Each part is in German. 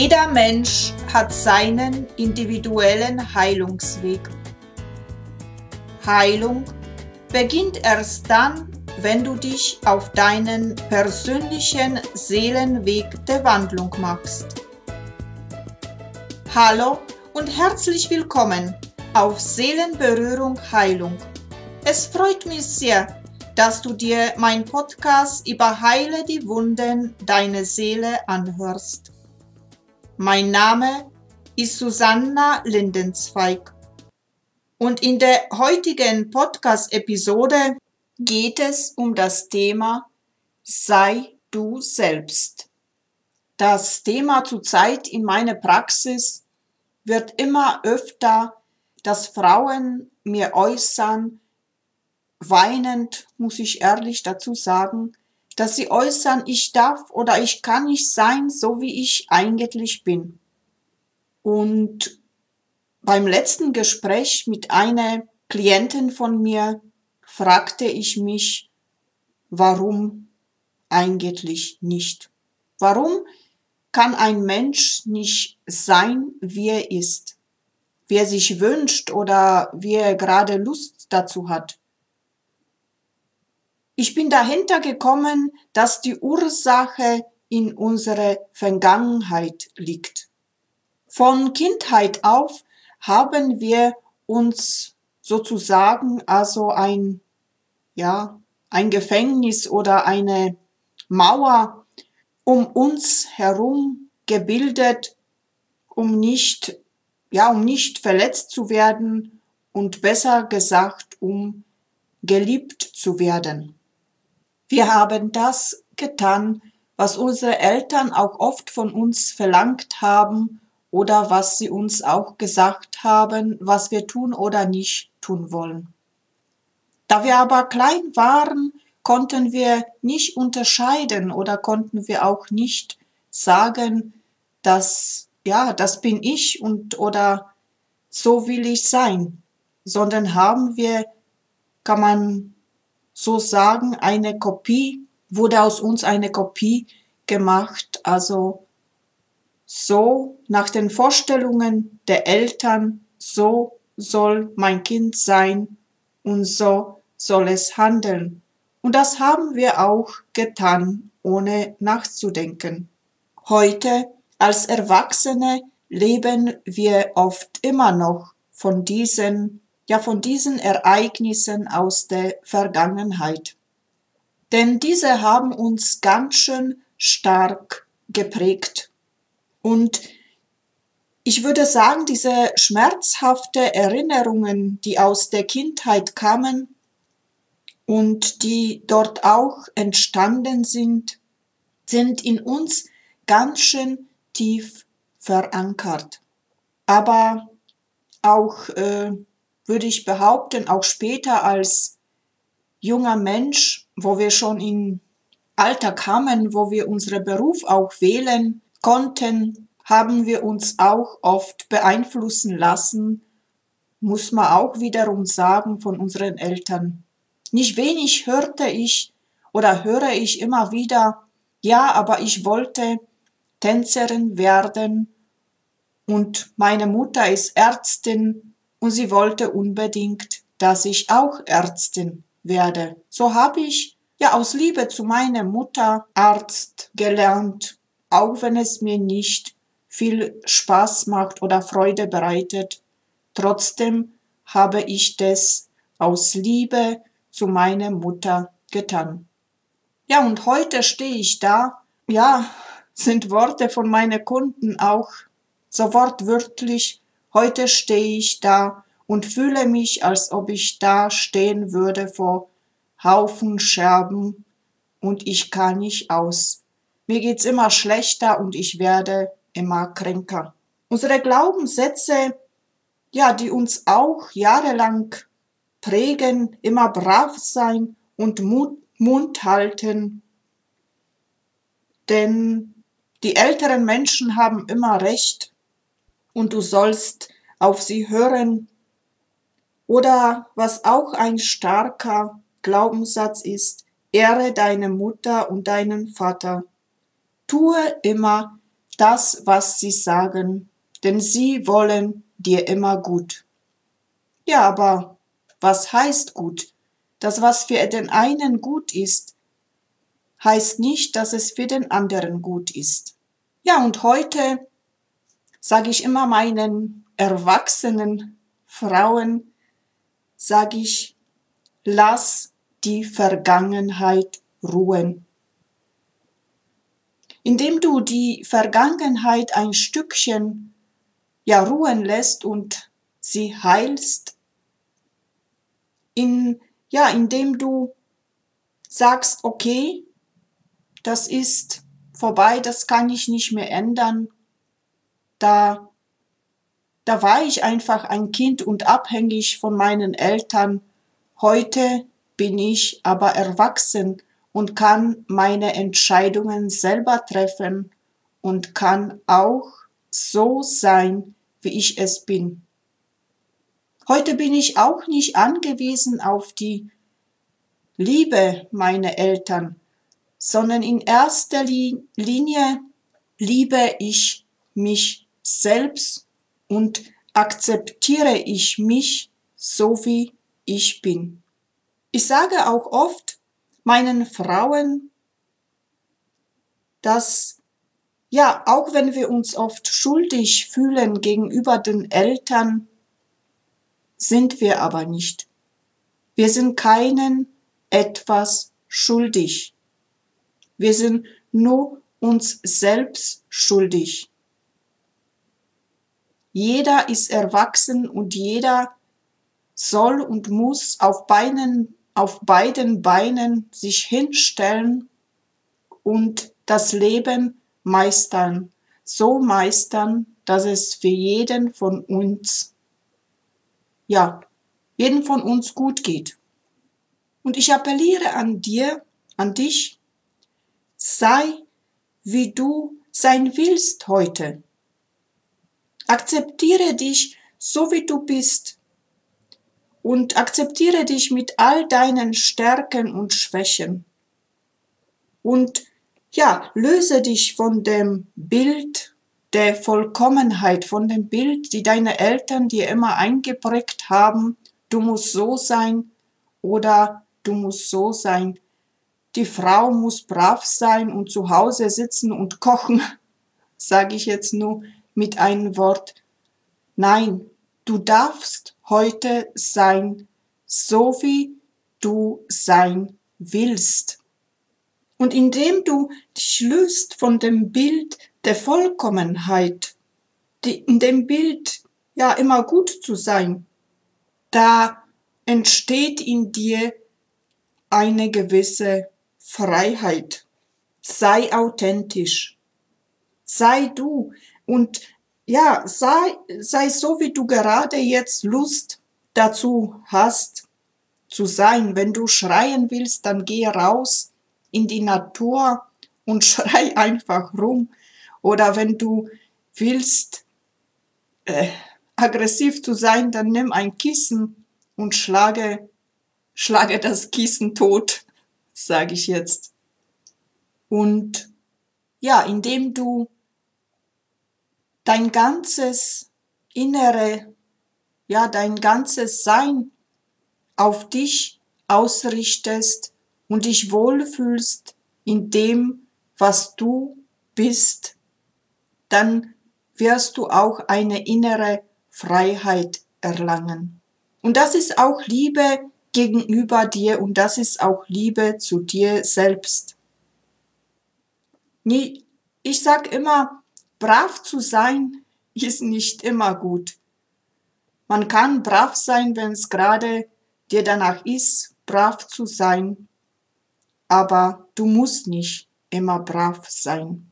Jeder Mensch hat seinen individuellen Heilungsweg. Heilung beginnt erst dann, wenn du dich auf deinen persönlichen Seelenweg der Wandlung machst. Hallo und herzlich willkommen auf Seelenberührung Heilung. Es freut mich sehr, dass du dir mein Podcast über Heile die Wunden deiner Seele anhörst. Mein Name ist Susanna Lindenzweig und in der heutigen Podcast-Episode geht es um das Thema Sei du selbst. Das Thema zurzeit in meiner Praxis wird immer öfter, dass Frauen mir äußern, weinend, muss ich ehrlich dazu sagen, dass sie äußern, ich darf oder ich kann nicht sein, so wie ich eigentlich bin. Und beim letzten Gespräch mit einer Klientin von mir fragte ich mich, warum eigentlich nicht? Warum kann ein Mensch nicht sein, wie er ist, wie er sich wünscht oder wie er gerade Lust dazu hat? Ich bin dahinter gekommen, dass die Ursache in unserer Vergangenheit liegt. Von Kindheit auf haben wir uns sozusagen also ein, ja, ein Gefängnis oder eine Mauer um uns herum gebildet, um nicht, ja, um nicht verletzt zu werden und besser gesagt, um geliebt zu werden. Wir haben das getan, was unsere Eltern auch oft von uns verlangt haben oder was sie uns auch gesagt haben, was wir tun oder nicht tun wollen. Da wir aber klein waren, konnten wir nicht unterscheiden oder konnten wir auch nicht sagen, dass ja, das bin ich und oder so will ich sein, sondern haben wir, kann man so sagen, eine Kopie, wurde aus uns eine Kopie gemacht, also so nach den Vorstellungen der Eltern, so soll mein Kind sein und so soll es handeln. Und das haben wir auch getan, ohne nachzudenken. Heute als Erwachsene leben wir oft immer noch von diesen ja von diesen Ereignissen aus der Vergangenheit. Denn diese haben uns ganz schön stark geprägt. Und ich würde sagen, diese schmerzhafte Erinnerungen, die aus der Kindheit kamen und die dort auch entstanden sind, sind in uns ganz schön tief verankert. Aber auch äh, würde ich behaupten, auch später als junger Mensch, wo wir schon in Alter kamen, wo wir unseren Beruf auch wählen konnten, haben wir uns auch oft beeinflussen lassen, muss man auch wiederum sagen, von unseren Eltern. Nicht wenig hörte ich oder höre ich immer wieder, ja, aber ich wollte Tänzerin werden und meine Mutter ist Ärztin und sie wollte unbedingt, dass ich auch Ärztin werde. So habe ich ja aus Liebe zu meiner Mutter Arzt gelernt, auch wenn es mir nicht viel Spaß macht oder Freude bereitet. Trotzdem habe ich das aus Liebe zu meiner Mutter getan. Ja, und heute stehe ich da. Ja, sind Worte von meinen Kunden auch so wortwörtlich Heute stehe ich da und fühle mich, als ob ich da stehen würde vor Haufen Scherben und ich kann nicht aus. Mir geht's immer schlechter und ich werde immer kränker. Unsere Glaubenssätze, ja, die uns auch jahrelang prägen, immer brav sein und Mut, Mund halten. Denn die älteren Menschen haben immer recht und du sollst auf sie hören. Oder was auch ein starker Glaubenssatz ist, ehre deine Mutter und deinen Vater. Tue immer das, was sie sagen, denn sie wollen dir immer gut. Ja, aber was heißt gut? Das, was für den einen gut ist, heißt nicht, dass es für den anderen gut ist. Ja, und heute sage ich immer meinen erwachsenen Frauen, sage ich, lass die Vergangenheit ruhen. Indem du die Vergangenheit ein Stückchen ja ruhen lässt und sie heilst, in, ja, indem du sagst, okay, das ist vorbei, das kann ich nicht mehr ändern. Da, da war ich einfach ein Kind und abhängig von meinen Eltern. Heute bin ich aber erwachsen und kann meine Entscheidungen selber treffen und kann auch so sein, wie ich es bin. Heute bin ich auch nicht angewiesen auf die Liebe meiner Eltern, sondern in erster Linie liebe ich mich selbst und akzeptiere ich mich so wie ich bin. Ich sage auch oft meinen Frauen, dass ja, auch wenn wir uns oft schuldig fühlen gegenüber den Eltern, sind wir aber nicht. Wir sind keinen etwas schuldig. Wir sind nur uns selbst schuldig. Jeder ist erwachsen und jeder soll und muss auf, Beinen, auf beiden Beinen sich hinstellen und das Leben meistern, so meistern, dass es für jeden von uns, ja, jeden von uns gut geht. Und ich appelliere an dir, an dich, sei, wie du sein willst heute. Akzeptiere dich so, wie du bist. Und akzeptiere dich mit all deinen Stärken und Schwächen. Und ja, löse dich von dem Bild der Vollkommenheit, von dem Bild, die deine Eltern dir immer eingeprägt haben, du musst so sein oder du musst so sein die Frau muss brav sein und zu Hause sitzen und kochen, sage ich jetzt nur mit einem Wort. Nein, du darfst heute sein, so wie du sein willst. Und indem du dich löst von dem Bild der Vollkommenheit, die, in dem Bild ja immer gut zu sein, da entsteht in dir eine gewisse Freiheit. Sei authentisch. Sei du und ja, sei, sei so, wie du gerade jetzt Lust dazu hast zu sein. Wenn du schreien willst, dann geh raus in die Natur und schrei einfach rum. Oder wenn du willst, äh, aggressiv zu sein, dann nimm ein Kissen und schlage, schlage das Kissen tot sage ich jetzt. Und ja, indem du dein ganzes Innere, ja, dein ganzes Sein auf dich ausrichtest und dich wohlfühlst in dem, was du bist, dann wirst du auch eine innere Freiheit erlangen. Und das ist auch Liebe gegenüber dir und das ist auch Liebe zu dir selbst. Ich sag immer, brav zu sein ist nicht immer gut. Man kann brav sein, wenn es gerade dir danach ist, brav zu sein, aber du musst nicht immer brav sein.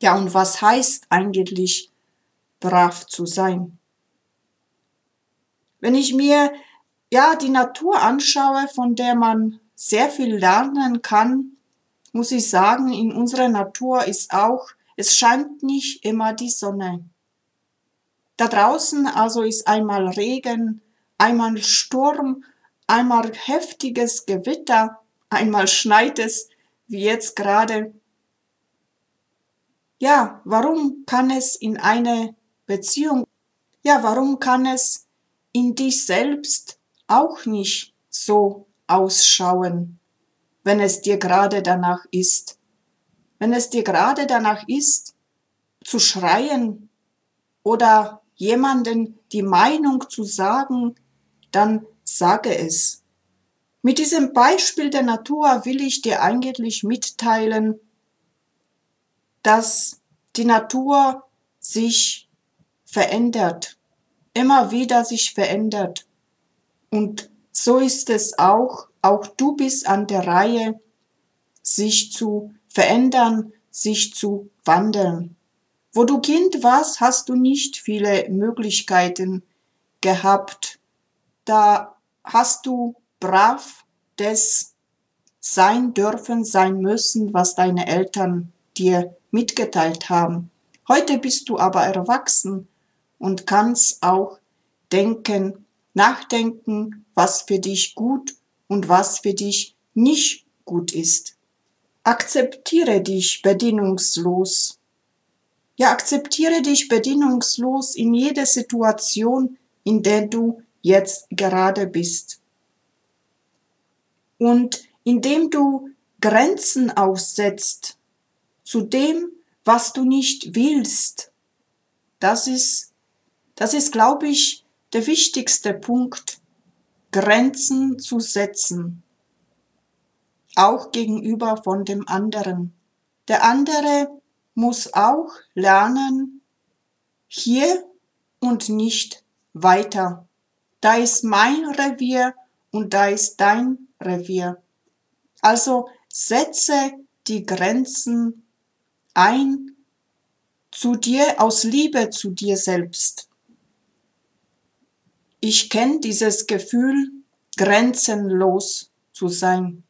Ja, und was heißt eigentlich brav zu sein? Wenn ich mir ja, die Natur anschaue, von der man sehr viel lernen kann, muss ich sagen, in unserer Natur ist auch, es scheint nicht immer die Sonne. Da draußen also ist einmal Regen, einmal Sturm, einmal heftiges Gewitter, einmal schneit es, wie jetzt gerade. Ja, warum kann es in eine Beziehung, ja, warum kann es in dich selbst auch nicht so ausschauen, wenn es dir gerade danach ist? Wenn es dir gerade danach ist, zu schreien oder jemanden die Meinung zu sagen, dann sage es. Mit diesem Beispiel der Natur will ich dir eigentlich mitteilen, dass die Natur sich verändert, immer wieder sich verändert. Und so ist es auch, auch du bist an der Reihe, sich zu verändern, sich zu wandeln. Wo du Kind warst, hast du nicht viele Möglichkeiten gehabt. Da hast du brav das sein dürfen, sein müssen, was deine Eltern dir mitgeteilt haben. Heute bist du aber erwachsen und kannst auch denken, nachdenken, was für dich gut und was für dich nicht gut ist. Akzeptiere dich bedingungslos. Ja, akzeptiere dich bedingungslos in jeder Situation, in der du jetzt gerade bist. Und indem du Grenzen aussetzt zu dem, was du nicht willst, das ist, das ist, glaube ich, der wichtigste Punkt, Grenzen zu setzen, auch gegenüber von dem anderen. Der andere muss auch lernen, hier und nicht weiter. Da ist mein Revier und da ist dein Revier. Also setze die Grenzen ein zu dir aus Liebe zu dir selbst. Ich kenne dieses Gefühl, grenzenlos zu sein.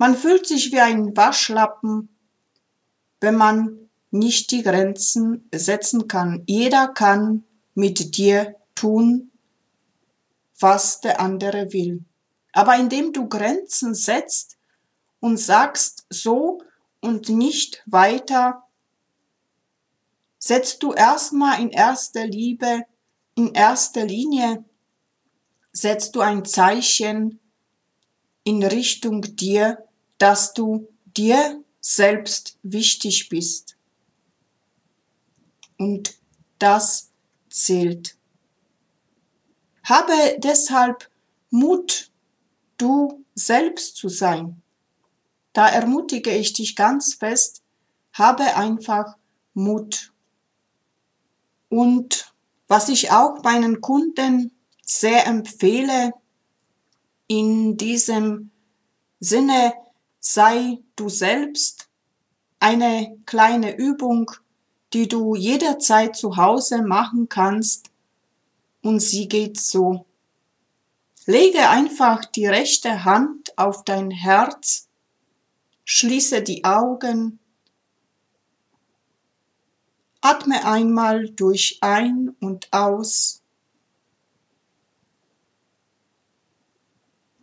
Man fühlt sich wie ein Waschlappen, wenn man nicht die Grenzen setzen kann. Jeder kann mit dir tun, was der andere will. Aber indem du Grenzen setzt und sagst so und nicht weiter, setzt du erstmal in erster Liebe, in erster Linie, setzt du ein Zeichen in Richtung dir, dass du dir selbst wichtig bist. Und das zählt. Habe deshalb Mut du selbst zu sein. Da ermutige ich dich ganz fest, habe einfach Mut. Und was ich auch meinen Kunden sehr empfehle, in diesem Sinne, sei du selbst eine kleine Übung, die du jederzeit zu Hause machen kannst. Und sie geht so. Lege einfach die rechte Hand auf dein Herz, schließe die Augen, atme einmal durch ein und aus,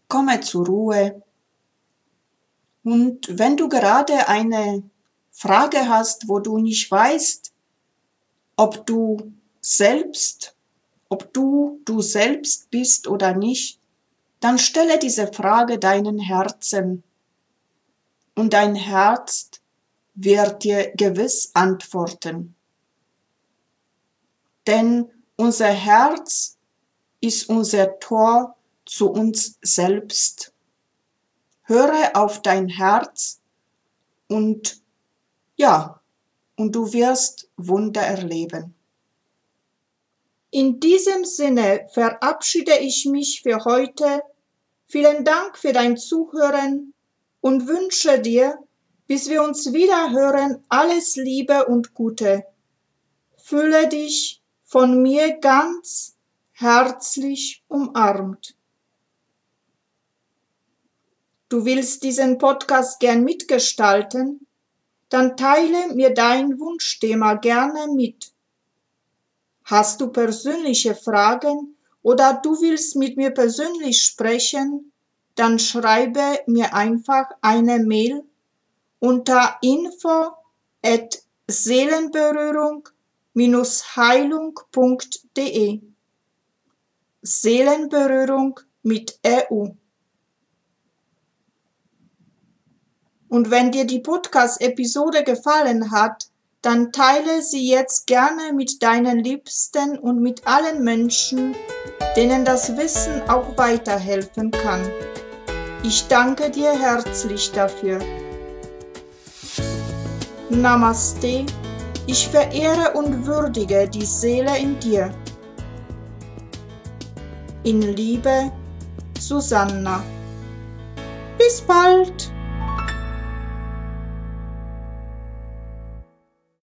komme zur Ruhe und wenn du gerade eine Frage hast, wo du nicht weißt, ob du selbst ob du du selbst bist oder nicht, dann stelle diese Frage deinen Herzen und dein Herz wird dir gewiss antworten. Denn unser Herz ist unser Tor zu uns selbst. Höre auf dein Herz und ja, und du wirst Wunder erleben. In diesem Sinne verabschiede ich mich für heute. Vielen Dank für dein Zuhören und wünsche dir, bis wir uns wieder hören, alles Liebe und Gute. Fühle dich von mir ganz herzlich umarmt. Du willst diesen Podcast gern mitgestalten? Dann teile mir dein Wunschthema gerne mit Hast du persönliche Fragen oder du willst mit mir persönlich sprechen, dann schreibe mir einfach eine Mail unter info at seelenberührung-heilung.de Seelenberührung mit EU. Und wenn dir die Podcast-Episode gefallen hat, dann teile sie jetzt gerne mit deinen Liebsten und mit allen Menschen, denen das Wissen auch weiterhelfen kann. Ich danke dir herzlich dafür. Namaste. Ich verehre und würdige die Seele in dir. In Liebe, Susanna. Bis bald!